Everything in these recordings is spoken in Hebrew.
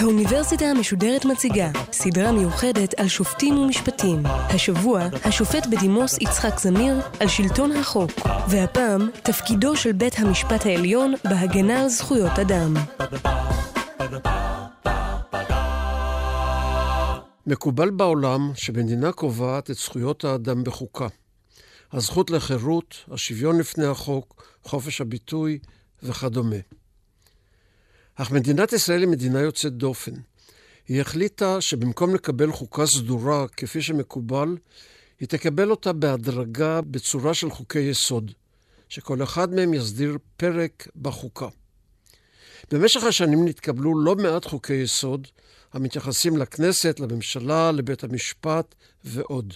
האוניברסיטה המשודרת מציגה סדרה מיוחדת על שופטים ומשפטים. השבוע, השופט בדימוס יצחק זמיר על שלטון החוק, והפעם, תפקידו של בית המשפט העליון בהגנה על זכויות אדם. מקובל בעולם שמדינה קובעת את זכויות האדם בחוקה. הזכות לחירות, השוויון לפני החוק, חופש הביטוי וכדומה. אך מדינת ישראל היא מדינה יוצאת דופן. היא החליטה שבמקום לקבל חוקה סדורה כפי שמקובל, היא תקבל אותה בהדרגה בצורה של חוקי יסוד, שכל אחד מהם יסדיר פרק בחוקה. במשך השנים נתקבלו לא מעט חוקי יסוד המתייחסים לכנסת, לממשלה, לבית המשפט ועוד.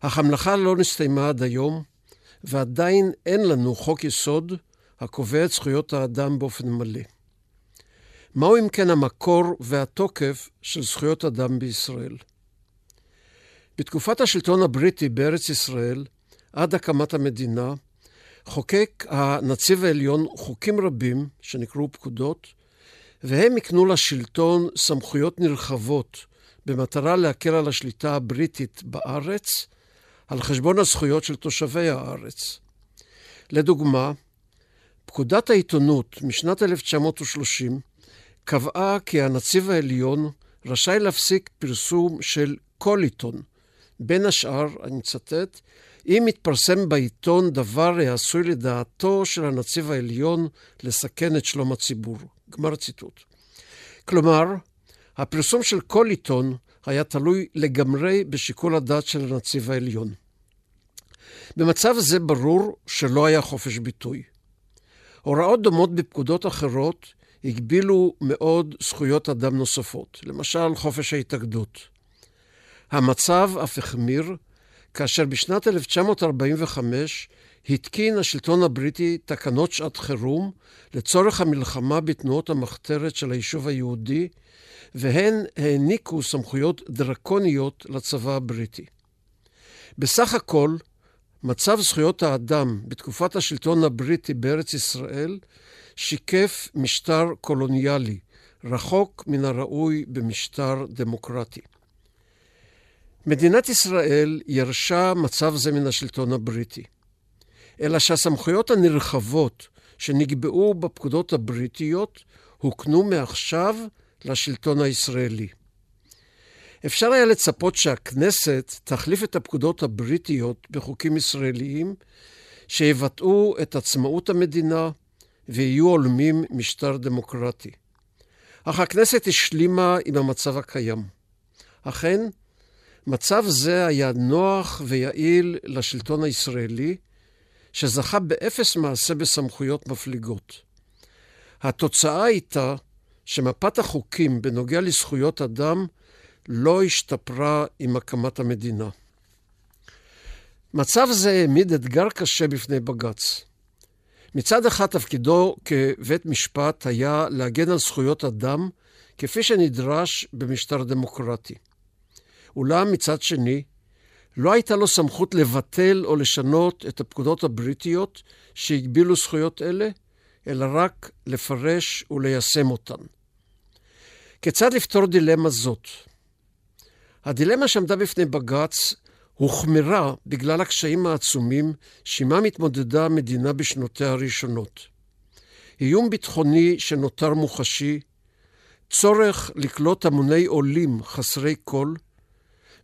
אך המלאכה לא נסתיימה עד היום, ועדיין אין לנו חוק יסוד הקובע את זכויות האדם באופן מלא. מהו אם כן המקור והתוקף של זכויות אדם בישראל? בתקופת השלטון הבריטי בארץ ישראל, עד הקמת המדינה, חוקק הנציב העליון חוקים רבים שנקראו פקודות, והם הקנו לשלטון סמכויות נרחבות במטרה להקל על השליטה הבריטית בארץ על חשבון הזכויות של תושבי הארץ. לדוגמה, פקודת העיתונות משנת 1930 קבעה כי הנציב העליון רשאי להפסיק פרסום של כל עיתון. בין השאר, אני מצטט, אם מתפרסם בעיתון דבר העשוי לדעתו של הנציב העליון לסכן את שלום הציבור. גמר ציטוט. כלומר, הפרסום של כל עיתון היה תלוי לגמרי בשיקול הדעת של הנציב העליון. במצב זה ברור שלא היה חופש ביטוי. הוראות דומות בפקודות אחרות הגבילו מאוד זכויות אדם נוספות, למשל חופש ההתאגדות. המצב אף החמיר כאשר בשנת 1945 התקין השלטון הבריטי תקנות שעת חירום לצורך המלחמה בתנועות המחתרת של היישוב היהודי, והן העניקו סמכויות דרקוניות לצבא הבריטי. בסך הכל, מצב זכויות האדם בתקופת השלטון הבריטי בארץ ישראל שיקף משטר קולוניאלי, רחוק מן הראוי במשטר דמוקרטי. מדינת ישראל ירשה מצב זה מן השלטון הבריטי, אלא שהסמכויות הנרחבות שנקבעו בפקודות הבריטיות הוקנו מעכשיו לשלטון הישראלי. אפשר היה לצפות שהכנסת תחליף את הפקודות הבריטיות בחוקים ישראליים שיבטאו את עצמאות המדינה ויהיו הולמים משטר דמוקרטי. אך הכנסת השלימה עם המצב הקיים. אכן, מצב זה היה נוח ויעיל לשלטון הישראלי, שזכה באפס מעשה בסמכויות מפליגות. התוצאה הייתה שמפת החוקים בנוגע לזכויות אדם לא השתפרה עם הקמת המדינה. מצב זה העמיד אתגר קשה בפני בג"ץ. מצד אחד תפקידו כבית משפט היה להגן על זכויות אדם כפי שנדרש במשטר דמוקרטי. אולם מצד שני, לא הייתה לו סמכות לבטל או לשנות את הפקודות הבריטיות שהגבילו זכויות אלה, אלא רק לפרש וליישם אותן. כיצד לפתור דילמה זאת? הדילמה שעמדה בפני בג"ץ הוחמרה בגלל הקשיים העצומים שעימם התמודדה המדינה בשנותיה הראשונות. איום ביטחוני שנותר מוחשי, צורך לקלוט המוני עולים חסרי כל,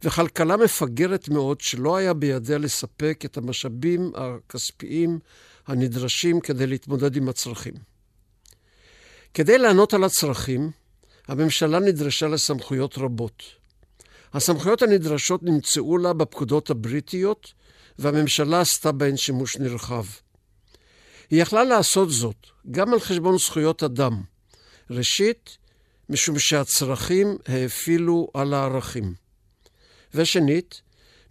וכלכלה מפגרת מאוד שלא היה בידיה לספק את המשאבים הכספיים הנדרשים כדי להתמודד עם הצרכים. כדי לענות על הצרכים, הממשלה נדרשה לסמכויות רבות. הסמכויות הנדרשות נמצאו לה בפקודות הבריטיות, והממשלה עשתה בהן שימוש נרחב. היא יכלה לעשות זאת גם על חשבון זכויות אדם. ראשית, משום שהצרכים האפילו על הערכים. ושנית,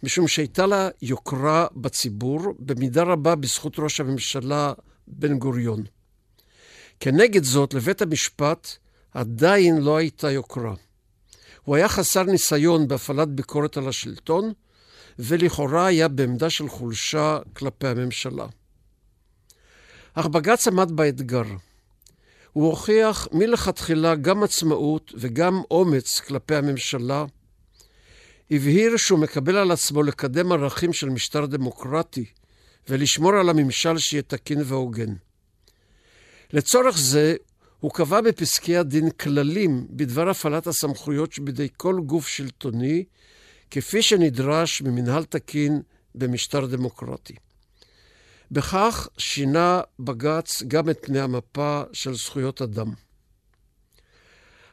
משום שהייתה לה יוקרה בציבור, במידה רבה בזכות ראש הממשלה בן גוריון. כנגד זאת, לבית המשפט עדיין לא הייתה יוקרה. הוא היה חסר ניסיון בהפעלת ביקורת על השלטון, ולכאורה היה בעמדה של חולשה כלפי הממשלה. אך בג"ץ עמד באתגר. הוא הוכיח מלכתחילה גם עצמאות וגם אומץ כלפי הממשלה. הבהיר שהוא מקבל על עצמו לקדם ערכים של משטר דמוקרטי ולשמור על הממשל שיהיה תקין והוגן. לצורך זה, הוא קבע בפסקי הדין כללים בדבר הפעלת הסמכויות שבידי כל גוף שלטוני, כפי שנדרש ממנהל תקין במשטר דמוקרטי. בכך שינה בג"ץ גם את פני המפה של זכויות אדם.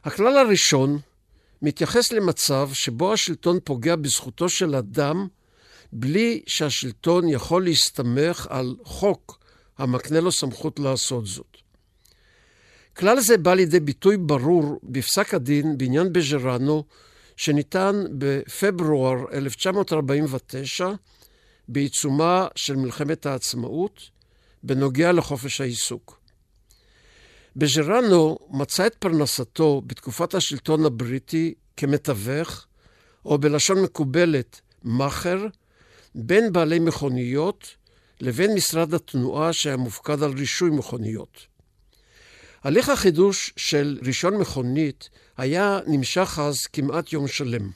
הכלל הראשון מתייחס למצב שבו השלטון פוגע בזכותו של אדם בלי שהשלטון יכול להסתמך על חוק המקנה לו סמכות לעשות זאת. כלל זה בא לידי ביטוי ברור בפסק הדין בעניין בז'רנו, שניתן בפברואר 1949 בעיצומה של מלחמת העצמאות, בנוגע לחופש העיסוק. בז'רנו מצא את פרנסתו בתקופת השלטון הבריטי כמתווך, או בלשון מקובלת, מאכר, בין בעלי מכוניות לבין משרד התנועה שהיה מופקד על רישוי מכוניות. הליך החידוש של רישיון מכונית היה נמשך אז כמעט יום שלם.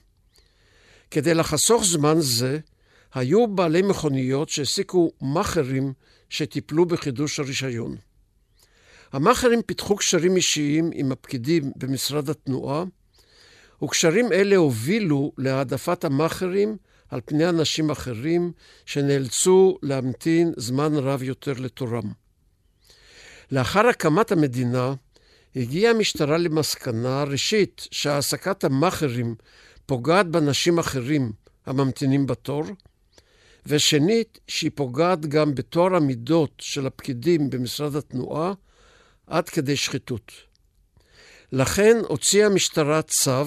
כדי לחסוך זמן זה, היו בעלי מכוניות שהעסיקו מאכערים שטיפלו בחידוש הרישיון. המאכערים פיתחו קשרים אישיים עם הפקידים במשרד התנועה, וקשרים אלה הובילו להעדפת המאכערים על פני אנשים אחרים שנאלצו להמתין זמן רב יותר לתורם. לאחר הקמת המדינה, הגיעה המשטרה למסקנה, ראשית, שהעסקת המאכערים פוגעת באנשים אחרים הממתינים בתור, ושנית, שהיא פוגעת גם בטוהר המידות של הפקידים במשרד התנועה עד כדי שחיתות. לכן הוציאה המשטרה צו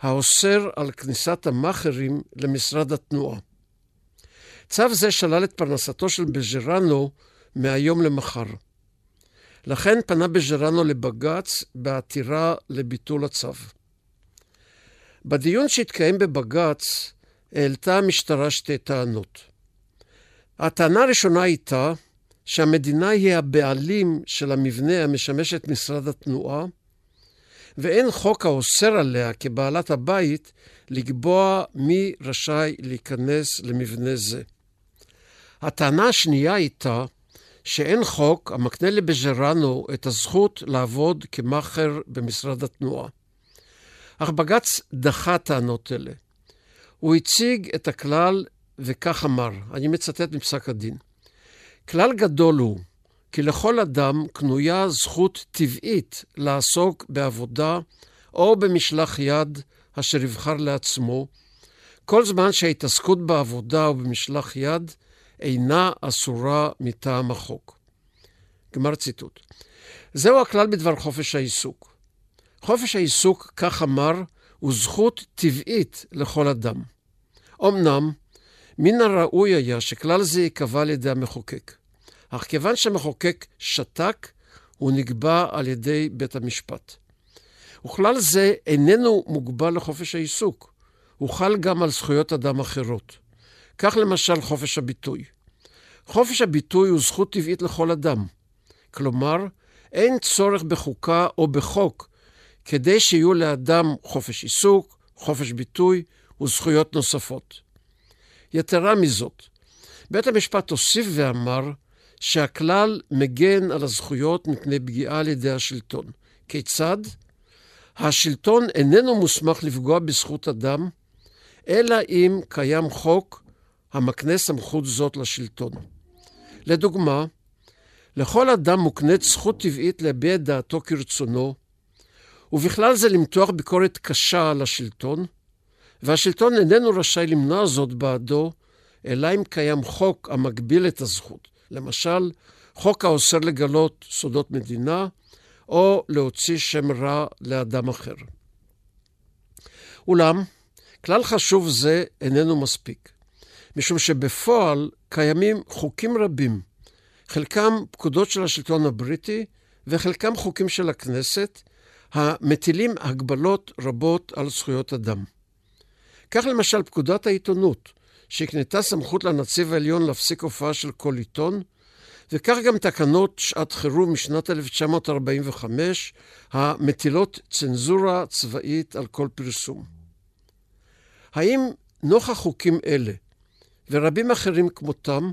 האוסר על כניסת המאכערים למשרד התנועה. צו זה שלל את פרנסתו של בז'רנו מהיום למחר. לכן פנה בז'רנו לבג"ץ בעתירה לביטול הצו. בדיון שהתקיים בבג"ץ העלתה המשטרה שתי טענות. הטענה הראשונה הייתה שהמדינה היא הבעלים של המבנה המשמש את משרד התנועה, ואין חוק האוסר עליה כבעלת הבית לקבוע מי רשאי להיכנס למבנה זה. הטענה השנייה הייתה שאין חוק המקנה לבז'רנו את הזכות לעבוד כמאכר במשרד התנועה. אך בג"ץ דחה טענות אלה. הוא הציג את הכלל וכך אמר, אני מצטט מפסק הדין: כלל גדול הוא כי לכל אדם קנויה זכות טבעית לעסוק בעבודה או במשלח יד אשר יבחר לעצמו, כל זמן שההתעסקות בעבודה או במשלח יד אינה אסורה מטעם החוק. גמר ציטוט. זהו הכלל בדבר חופש העיסוק. חופש העיסוק, כך אמר, הוא זכות טבעית לכל אדם. אמנם, מן הראוי היה שכלל זה ייקבע על ידי המחוקק. אך כיוון שהמחוקק שתק, הוא נקבע על ידי בית המשפט. וכלל זה איננו מוגבל לחופש העיסוק, הוא חל גם על זכויות אדם אחרות. כך למשל חופש הביטוי. חופש הביטוי הוא זכות טבעית לכל אדם. כלומר, אין צורך בחוקה או בחוק כדי שיהיו לאדם חופש עיסוק, חופש ביטוי וזכויות נוספות. יתרה מזאת, בית המשפט הוסיף ואמר שהכלל מגן על הזכויות מפני פגיעה על ידי השלטון. כיצד? השלטון איננו מוסמך לפגוע בזכות אדם, אלא אם קיים חוק המקנה סמכות זאת לשלטון. לדוגמה, לכל אדם מוקנית זכות טבעית להביע את דעתו כרצונו, ובכלל זה למתוח ביקורת קשה על השלטון, והשלטון איננו רשאי למנוע זאת בעדו, אלא אם קיים חוק המגביל את הזכות. למשל, חוק האוסר לגלות סודות מדינה, או להוציא שם רע לאדם אחר. אולם, כלל חשוב זה איננו מספיק, משום שבפועל קיימים חוקים רבים, חלקם פקודות של השלטון הבריטי וחלקם חוקים של הכנסת, המטילים הגבלות רבות על זכויות אדם. כך למשל פקודת העיתונות, שהקנתה סמכות לנציב העליון להפסיק הופעה של כל עיתון, וכך גם תקנות שעת חירום משנת 1945, המטילות צנזורה צבאית על כל פרסום. האם נוכח חוקים אלה ורבים אחרים כמותם,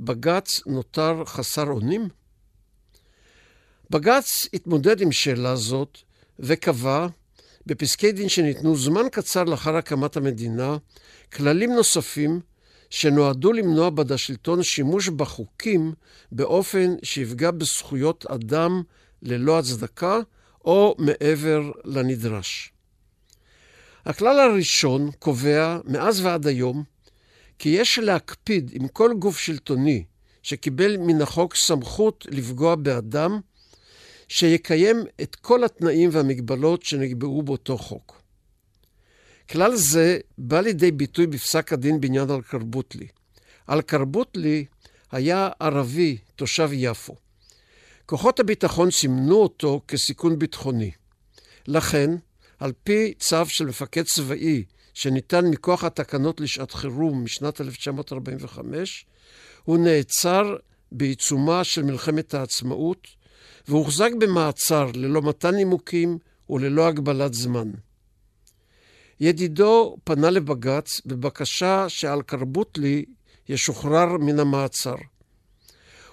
בג"ץ נותר חסר אונים? בג"ץ התמודד עם שאלה זאת וקבע בפסקי דין שניתנו זמן קצר לאחר הקמת המדינה, כללים נוספים שנועדו למנוע בד השלטון שימוש בחוקים באופן שיפגע בזכויות אדם ללא הצדקה או מעבר לנדרש. הכלל הראשון קובע מאז ועד היום כי יש להקפיד עם כל גוף שלטוני שקיבל מן החוק סמכות לפגוע באדם, שיקיים את כל התנאים והמגבלות שנקבעו באותו חוק. כלל זה בא לידי ביטוי בפסק הדין בעניין אל-קרבוטלי. אל-קרבוטלי היה ערבי, תושב יפו. כוחות הביטחון סימנו אותו כסיכון ביטחוני. לכן, על פי צו של מפקד צבאי שניתן מכוח התקנות לשעת חירום משנת 1945, הוא נעצר בעיצומה של מלחמת העצמאות, והוחזק במעצר ללא מתן נימוקים וללא הגבלת זמן. ידידו פנה לבג"ץ בבקשה שעל קרבוטלי ישוחרר מן המעצר.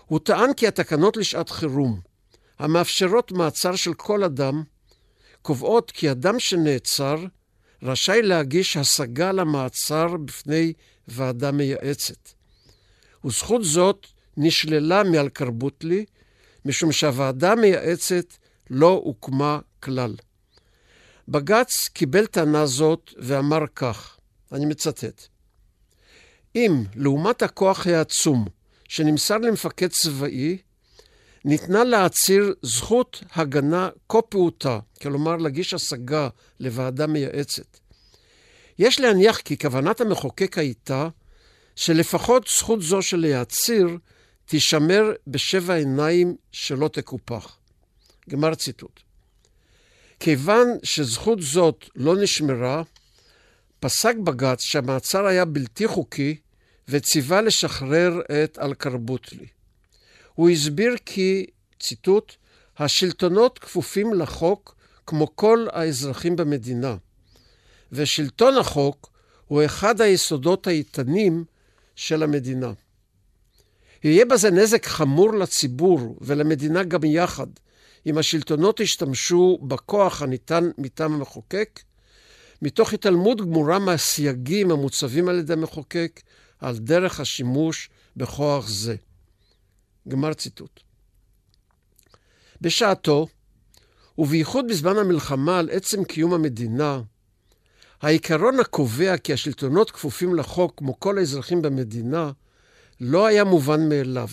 הוא טען כי התקנות לשעת חירום, המאפשרות מעצר של כל אדם, קובעות כי אדם שנעצר רשאי להגיש השגה למעצר בפני ועדה מייעצת. וזכות זאת נשללה מאלקרבוטלי, משום שהוועדה המייעצת לא הוקמה כלל. בג"ץ קיבל טענה זאת ואמר כך, אני מצטט: אם לעומת הכוח העצום שנמסר למפקד צבאי, ניתנה לעציר זכות הגנה כה פעוטה, כלומר להגיש השגה לוועדה מייעצת. יש להניח כי כוונת המחוקק הייתה שלפחות זכות זו של העציר תישמר בשבע עיניים שלא תקופח. גמר ציטוט. כיוון שזכות זאת לא נשמרה, פסק בג"ץ שהמעצר היה בלתי חוקי וציווה לשחרר את אלקרבוטלי. הוא הסביר כי, ציטוט, השלטונות כפופים לחוק כמו כל האזרחים במדינה, ושלטון החוק הוא אחד היסודות האיתנים של המדינה. יהיה בזה נזק חמור לציבור ולמדינה גם יחד, אם השלטונות ישתמשו בכוח הניתן מטעם המחוקק, מתוך התעלמות גמורה מהסייגים המוצבים על ידי המחוקק על דרך השימוש בכוח זה. גמר ציטוט. בשעתו, ובייחוד בזמן המלחמה על עצם קיום המדינה, העיקרון הקובע כי השלטונות כפופים לחוק כמו כל האזרחים במדינה, לא היה מובן מאליו,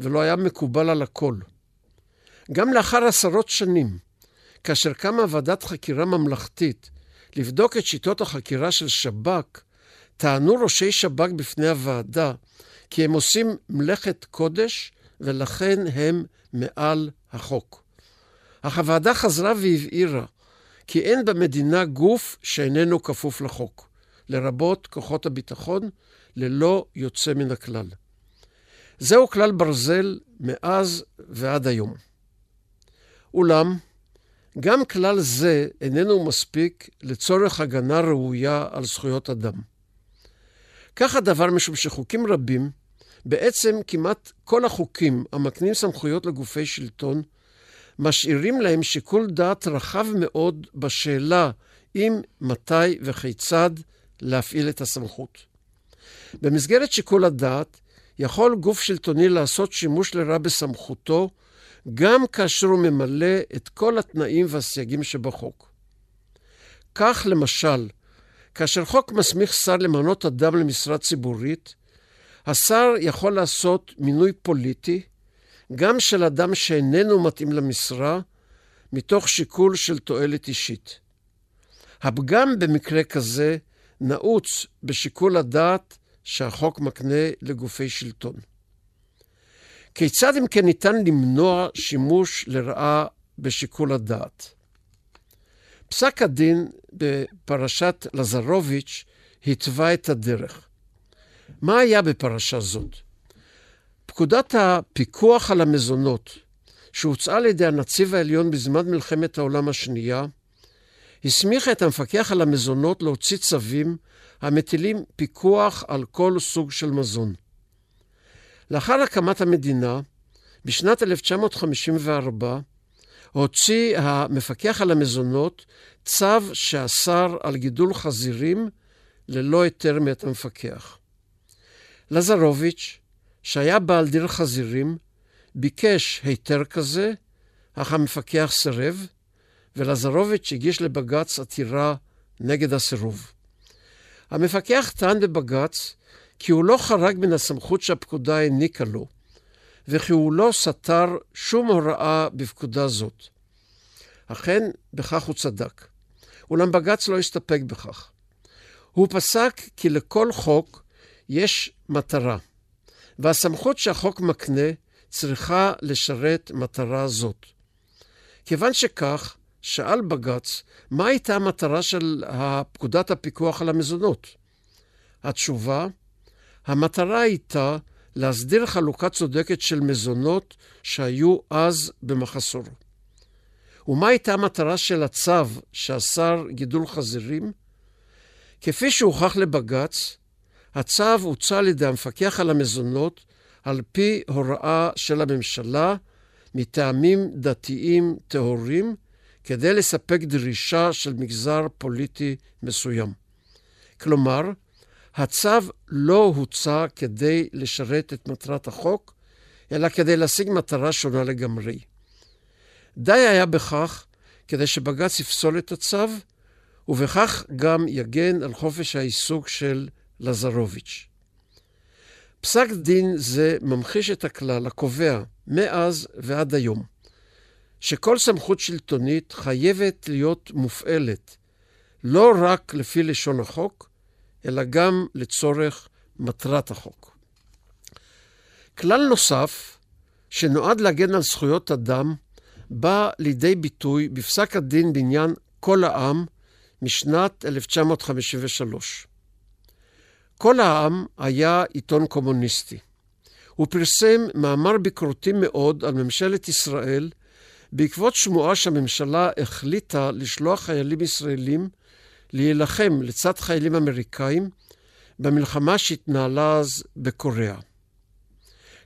ולא היה מקובל על הכל. גם לאחר עשרות שנים, כאשר קמה ועדת חקירה ממלכתית לבדוק את שיטות החקירה של שב"כ, טענו ראשי שב"כ בפני הוועדה כי הם עושים מלאכת קודש ולכן הם מעל החוק. אך הוועדה חזרה והבהירה כי אין במדינה גוף שאיננו כפוף לחוק, לרבות כוחות הביטחון, ללא יוצא מן הכלל. זהו כלל ברזל מאז ועד היום. אולם, גם כלל זה איננו מספיק לצורך הגנה ראויה על זכויות אדם. כך הדבר משום שחוקים רבים, בעצם כמעט כל החוקים המקנים סמכויות לגופי שלטון, משאירים להם שיקול דעת רחב מאוד בשאלה אם, מתי וכיצד להפעיל את הסמכות. במסגרת שיקול הדעת, יכול גוף שלטוני לעשות שימוש לרע בסמכותו, גם כאשר הוא ממלא את כל התנאים והסייגים שבחוק. כך, למשל, כאשר חוק מסמיך שר למנות אדם למשרה ציבורית, השר יכול לעשות מינוי פוליטי, גם של אדם שאיננו מתאים למשרה, מתוך שיקול של תועלת אישית. הפגם במקרה כזה נעוץ בשיקול הדעת שהחוק מקנה לגופי שלטון. כיצד אם כן ניתן למנוע שימוש לרעה בשיקול הדעת? פסק הדין בפרשת לזרוביץ' התווה את הדרך. מה היה בפרשה זאת? פקודת הפיקוח על המזונות, שהוצאה על ידי הנציב העליון בזמן מלחמת העולם השנייה, הסמיכה את המפקח על המזונות להוציא צווים המטילים פיקוח על כל סוג של מזון. לאחר הקמת המדינה, בשנת 1954, הוציא המפקח על המזונות צו שאסר על גידול חזירים ללא היתר מאת המפקח. לזרוביץ', שהיה בעל דיר חזירים, ביקש היתר כזה, אך המפקח סירב, ולזרוביץ' הגיש לבג"ץ עתירה נגד הסירוב. המפקח טען בבג"ץ כי הוא לא חרג מן הסמכות שהפקודה העניקה לו, וכי הוא לא סתר שום הוראה בפקודה זאת. אכן, בכך הוא צדק. אולם בג"ץ לא הסתפק בכך. הוא פסק כי לכל חוק יש מטרה, והסמכות שהחוק מקנה צריכה לשרת מטרה זאת. כיוון שכך, שאל בג"ץ, מה הייתה המטרה של פקודת הפיקוח על המזונות? התשובה, המטרה הייתה להסדיר חלוקה צודקת של מזונות שהיו אז במחסור. ומה הייתה המטרה של הצו שאסר גידול חזירים? כפי שהוכח לבג"ץ, הצו הוצא על ידי המפקח על המזונות על פי הוראה של הממשלה מטעמים דתיים טהורים כדי לספק דרישה של מגזר פוליטי מסוים. כלומר, הצו לא הוצא כדי לשרת את מטרת החוק, אלא כדי להשיג מטרה שונה לגמרי. די היה בכך כדי שבג"ץ יפסול את הצו, ובכך גם יגן על חופש העיסוק של לזרוביץ'. פסק דין זה ממחיש את הכלל הקובע מאז ועד היום, שכל סמכות שלטונית חייבת להיות מופעלת לא רק לפי לשון החוק, אלא גם לצורך מטרת החוק. כלל נוסף, שנועד להגן על זכויות אדם, בא לידי ביטוי בפסק הדין בעניין כל העם משנת 1953. כל העם היה עיתון קומוניסטי. הוא פרסם מאמר ביקורתי מאוד על ממשלת ישראל בעקבות שמועה שהממשלה החליטה לשלוח חיילים ישראלים להילחם לצד חיילים אמריקאים במלחמה שהתנהלה אז בקוריאה.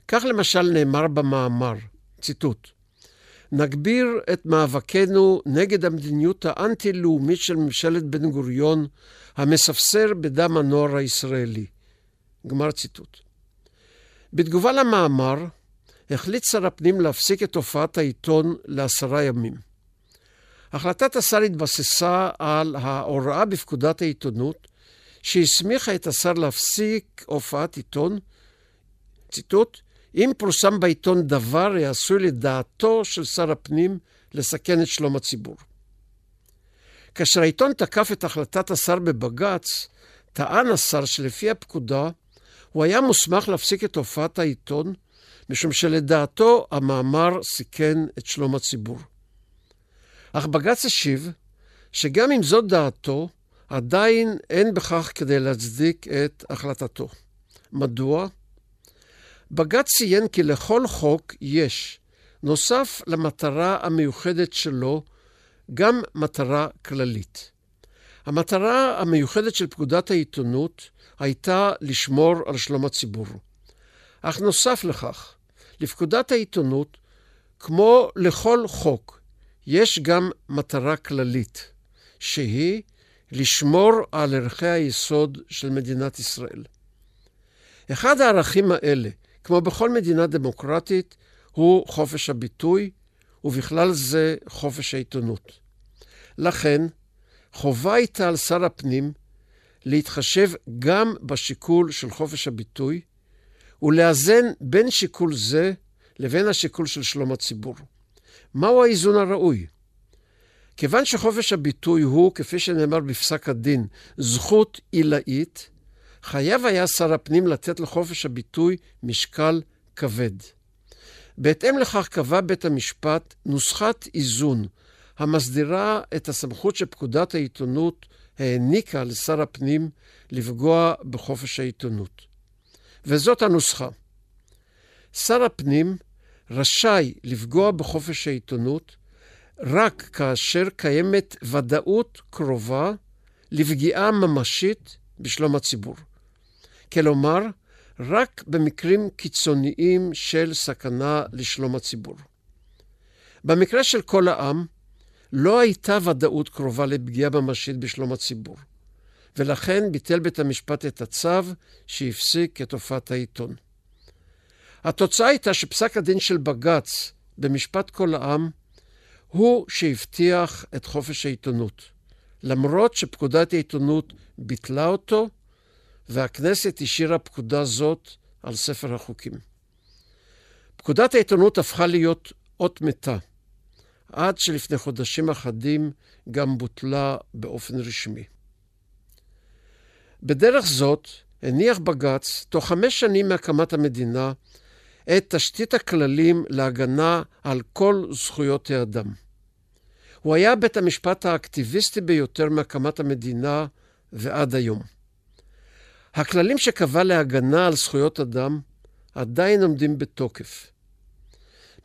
כך למשל נאמר במאמר, ציטוט: נגביר את מאבקנו נגד המדיניות האנטי-לאומית של ממשלת בן גוריון, המספסר בדם הנוער הישראלי. גמר ציטוט. בתגובה למאמר, החליט שר הפנים להפסיק את הופעת העיתון לעשרה ימים. החלטת השר התבססה על ההוראה בפקודת העיתונות, שהסמיכה את השר להפסיק הופעת עיתון, ציטוט, אם פורסם בעיתון דבר העשוי לדעתו של שר הפנים לסכן את שלום הציבור. כאשר העיתון תקף את החלטת השר בבג"ץ, טען השר שלפי הפקודה הוא היה מוסמך להפסיק את הופעת העיתון, משום שלדעתו המאמר סיכן את שלום הציבור. אך בג"ץ השיב שגם אם זאת דעתו, עדיין אין בכך כדי להצדיק את החלטתו. מדוע? בג"ץ ציין כי לכל חוק יש, נוסף למטרה המיוחדת שלו, גם מטרה כללית. המטרה המיוחדת של פקודת העיתונות הייתה לשמור על שלום הציבור. אך נוסף לכך, לפקודת העיתונות, כמו לכל חוק, יש גם מטרה כללית, שהיא לשמור על ערכי היסוד של מדינת ישראל. אחד הערכים האלה, כמו בכל מדינה דמוקרטית, הוא חופש הביטוי, ובכלל זה חופש העיתונות. לכן, חובה הייתה על שר הפנים להתחשב גם בשיקול של חופש הביטוי, ולאזן בין שיקול זה לבין השיקול של שלום הציבור. מהו האיזון הראוי? כיוון שחופש הביטוי הוא, כפי שנאמר בפסק הדין, זכות עילאית, חייב היה שר הפנים לתת לחופש הביטוי משקל כבד. בהתאם לכך קבע בית המשפט נוסחת איזון המסדירה את הסמכות שפקודת העיתונות העניקה לשר הפנים לפגוע בחופש העיתונות. וזאת הנוסחה. שר הפנים רשאי לפגוע בחופש העיתונות רק כאשר קיימת ודאות קרובה לפגיעה ממשית בשלום הציבור. כלומר, רק במקרים קיצוניים של סכנה לשלום הציבור. במקרה של כל העם, לא הייתה ודאות קרובה לפגיעה ממשית בשלום הציבור, ולכן ביטל בית המשפט את הצו שהפסיק את תופעת העיתון. התוצאה הייתה שפסק הדין של בג"ץ במשפט כל העם הוא שהבטיח את חופש העיתונות, למרות שפקודת העיתונות ביטלה אותו, והכנסת השאירה פקודה זאת על ספר החוקים. פקודת העיתונות הפכה להיות אות מתה, עד שלפני חודשים אחדים גם בוטלה באופן רשמי. בדרך זאת הניח בג"ץ, תוך חמש שנים מהקמת המדינה, את תשתית הכללים להגנה על כל זכויות האדם. הוא היה בית המשפט האקטיביסטי ביותר מהקמת המדינה ועד היום. הכללים שקבע להגנה על זכויות אדם עדיין עומדים בתוקף.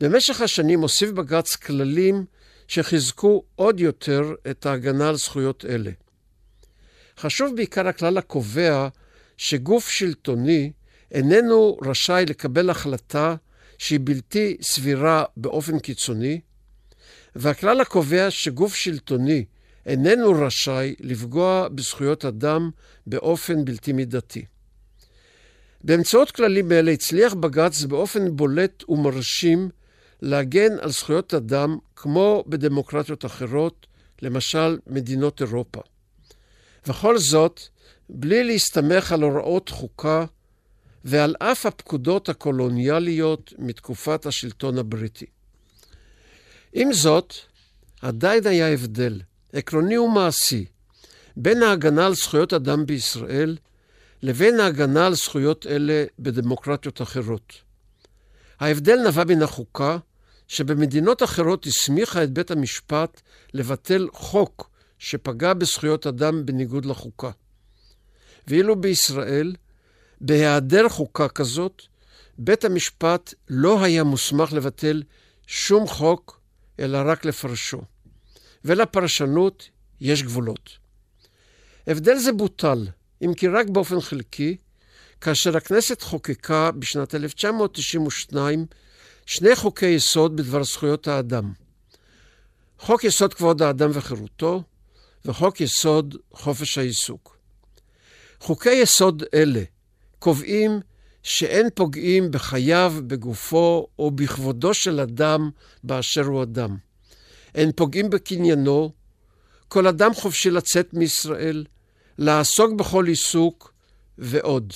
במשך השנים הוסיף בג"ץ כללים שחיזקו עוד יותר את ההגנה על זכויות אלה. חשוב בעיקר הכלל הקובע שגוף שלטוני איננו רשאי לקבל החלטה שהיא בלתי סבירה באופן קיצוני, והכלל הקובע שגוף שלטוני איננו רשאי לפגוע בזכויות אדם באופן בלתי מידתי. באמצעות כללים אלה הצליח בג"ץ באופן בולט ומרשים להגן על זכויות אדם כמו בדמוקרטיות אחרות, למשל מדינות אירופה. וכל זאת, בלי להסתמך על הוראות חוקה ועל אף הפקודות הקולוניאליות מתקופת השלטון הבריטי. עם זאת, עדיין היה הבדל, עקרוני ומעשי, בין ההגנה על זכויות אדם בישראל לבין ההגנה על זכויות אלה בדמוקרטיות אחרות. ההבדל נבע מן החוקה, שבמדינות אחרות הסמיכה את בית המשפט לבטל חוק שפגע בזכויות אדם בניגוד לחוקה. ואילו בישראל, בהיעדר חוקה כזאת, בית המשפט לא היה מוסמך לבטל שום חוק, אלא רק לפרשו. ולפרשנות יש גבולות. הבדל זה בוטל, אם כי רק באופן חלקי, כאשר הכנסת חוקקה בשנת 1992 שני חוקי יסוד בדבר זכויות האדם. חוק יסוד כבוד האדם וחירותו, וחוק יסוד חופש העיסוק. חוקי יסוד אלה קובעים שאין פוגעים בחייו, בגופו או בכבודו של אדם באשר הוא אדם. אין פוגעים בקניינו, כל אדם חופשי לצאת מישראל, לעסוק בכל עיסוק ועוד.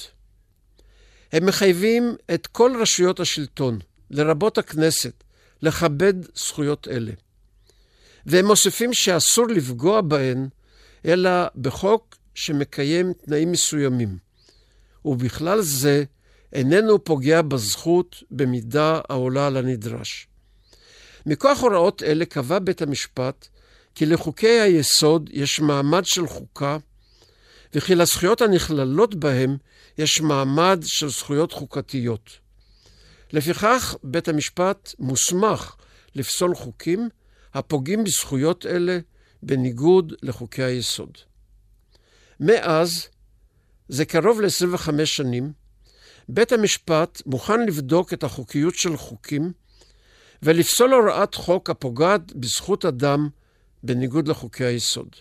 הם מחייבים את כל רשויות השלטון, לרבות הכנסת, לכבד זכויות אלה. והם מוסיפים שאסור לפגוע בהן, אלא בחוק שמקיים תנאים מסוימים, ובכלל זה איננו פוגע בזכות במידה העולה על הנדרש. מכוח הוראות אלה קבע בית המשפט כי לחוקי היסוד יש מעמד של חוקה, וכי לזכויות הנכללות בהם יש מעמד של זכויות חוקתיות. לפיכך, בית המשפט מוסמך לפסול חוקים הפוגעים בזכויות אלה בניגוד לחוקי היסוד. מאז, זה קרוב ל-25 שנים, בית המשפט מוכן לבדוק את החוקיות של חוקים ולפסול הוראת חוק הפוגעת בזכות אדם בניגוד לחוקי היסוד.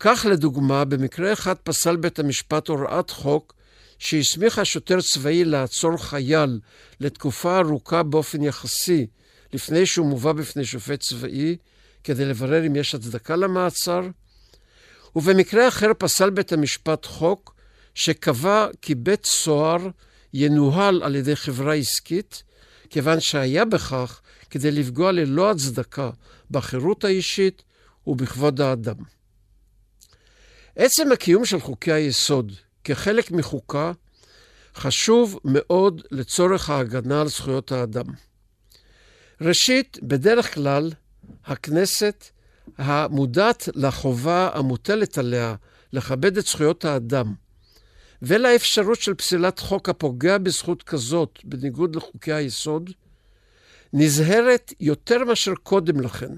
כך לדוגמה, במקרה אחד פסל בית המשפט הוראת חוק שהסמיכה שוטר צבאי לעצור חייל לתקופה ארוכה באופן יחסי לפני שהוא מובא בפני שופט צבאי כדי לברר אם יש הצדקה למעצר, ובמקרה אחר פסל בית המשפט חוק שקבע כי בית סוהר ינוהל על ידי חברה עסקית, כיוון שהיה בכך כדי לפגוע ללא הצדקה בחירות האישית ובכבוד האדם. עצם הקיום של חוקי היסוד כחלק מחוקה חשוב מאוד לצורך ההגנה על זכויות האדם. ראשית, בדרך כלל, הכנסת המודעת לחובה המוטלת עליה לכבד את זכויות האדם, ולאפשרות של פסילת חוק הפוגע בזכות כזאת, בניגוד לחוקי היסוד, נזהרת יותר מאשר קודם לכן,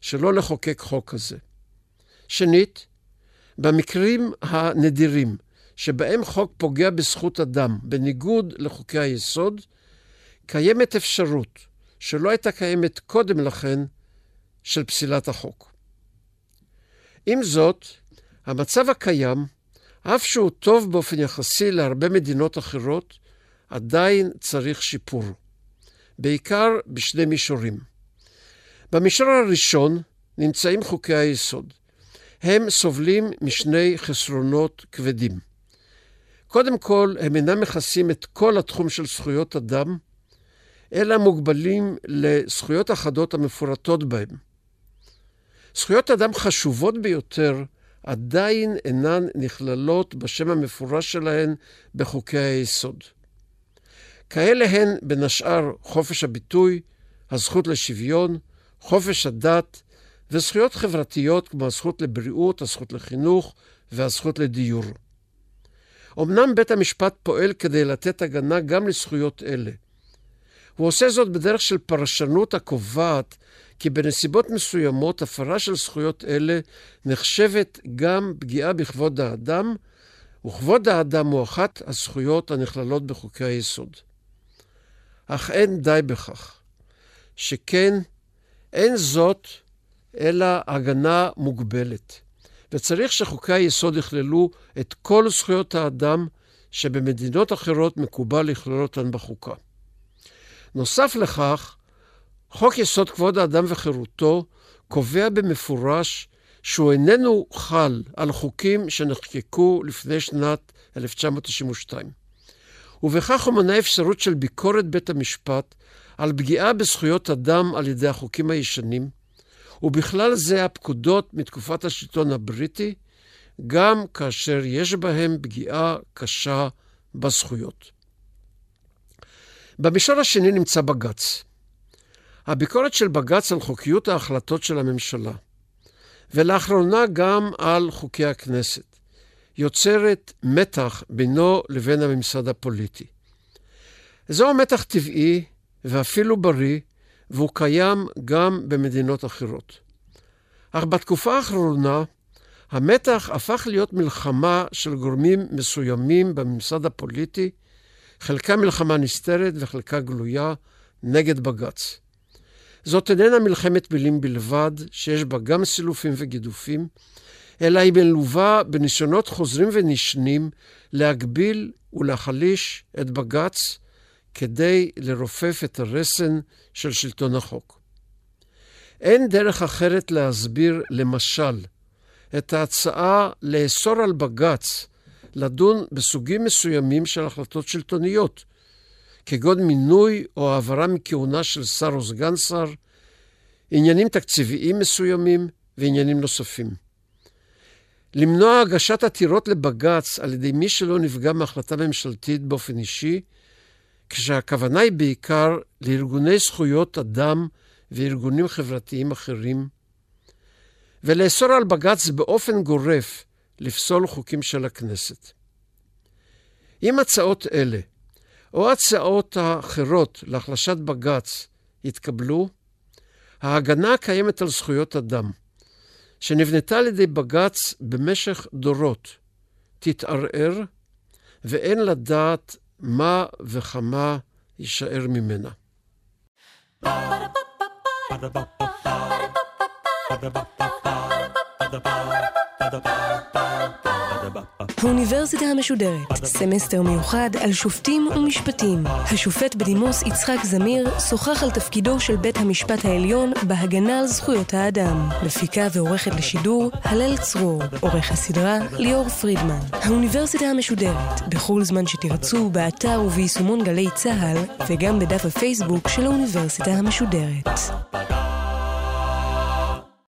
שלא לחוקק חוק כזה. שנית, במקרים הנדירים שבהם חוק פוגע בזכות אדם בניגוד לחוקי היסוד, קיימת אפשרות שלא הייתה קיימת קודם לכן של פסילת החוק. עם זאת, המצב הקיים, אף שהוא טוב באופן יחסי להרבה מדינות אחרות, עדיין צריך שיפור, בעיקר בשני מישורים. במישור הראשון נמצאים חוקי היסוד. הם סובלים משני חסרונות כבדים. קודם כל, הם אינם מכסים את כל התחום של זכויות אדם, אלא מוגבלים לזכויות אחדות המפורטות בהם. זכויות אדם חשובות ביותר עדיין אינן נכללות בשם המפורש שלהן בחוקי היסוד. כאלה הן, בין השאר, חופש הביטוי, הזכות לשוויון, חופש הדת וזכויות חברתיות כמו הזכות לבריאות, הזכות לחינוך והזכות לדיור. אמנם בית המשפט פועל כדי לתת הגנה גם לזכויות אלה. הוא עושה זאת בדרך של פרשנות הקובעת כי בנסיבות מסוימות הפרה של זכויות אלה נחשבת גם פגיעה בכבוד האדם, וכבוד האדם הוא אחת הזכויות הנכללות בחוקי היסוד. אך אין די בכך, שכן אין זאת אלא הגנה מוגבלת. וצריך שחוקי היסוד יכללו את כל זכויות האדם שבמדינות אחרות מקובל לכלול אותן בחוקה. נוסף לכך, חוק יסוד כבוד האדם וחירותו קובע במפורש שהוא איננו חל על חוקים שנחקקו לפני שנת 1992. ובכך הוא מונה אפשרות של ביקורת בית המשפט על פגיעה בזכויות אדם על ידי החוקים הישנים, ובכלל זה הפקודות מתקופת השלטון הבריטי, גם כאשר יש בהם פגיעה קשה בזכויות. במישור השני נמצא בג"ץ. הביקורת של בג"ץ על חוקיות ההחלטות של הממשלה, ולאחרונה גם על חוקי הכנסת, יוצרת מתח בינו לבין הממסד הפוליטי. זהו מתח טבעי ואפילו בריא, והוא קיים גם במדינות אחרות. אך בתקופה האחרונה, המתח הפך להיות מלחמה של גורמים מסוימים בממסד הפוליטי, חלקה מלחמה נסתרת וחלקה גלויה, נגד בג"ץ. זאת איננה מלחמת מילים בלבד, שיש בה גם סילופים וגידופים, אלא היא מלווה בניסיונות חוזרים ונשנים להגביל ולהחליש את בג"ץ כדי לרופף את הרסן של שלטון החוק. אין דרך אחרת להסביר, למשל, את ההצעה לאסור על בג"ץ לדון בסוגים מסוימים של החלטות שלטוניות, כגון מינוי או העברה מכהונה של שר או סגן שר, עניינים תקציביים מסוימים ועניינים נוספים. למנוע הגשת עתירות לבג"ץ על ידי מי שלא נפגע מהחלטה ממשלתית באופן אישי, כשהכוונה היא בעיקר לארגוני זכויות אדם וארגונים חברתיים אחרים, ולאסור על בג"ץ באופן גורף לפסול חוקים של הכנסת. אם הצעות אלה, או הצעות האחרות להחלשת בג"ץ, יתקבלו, ההגנה הקיימת על זכויות אדם, שנבנתה על ידי בג"ץ במשך דורות, תתערער, ואין לדעת מה וכמה יישאר ממנה. האוניברסיטה המשודרת, סמסטר מיוחד על שופטים ומשפטים. השופט בדימוס יצחק זמיר שוחח על תפקידו של בית המשפט העליון בהגנה על זכויות האדם. מפיקה ועורכת לשידור, הלל צרור. עורך הסדרה, ליאור פרידמן. האוניברסיטה המשודרת, בכל זמן שתרצו, באתר וביישומון גלי צה"ל, וגם בדף הפייסבוק של האוניברסיטה המשודרת.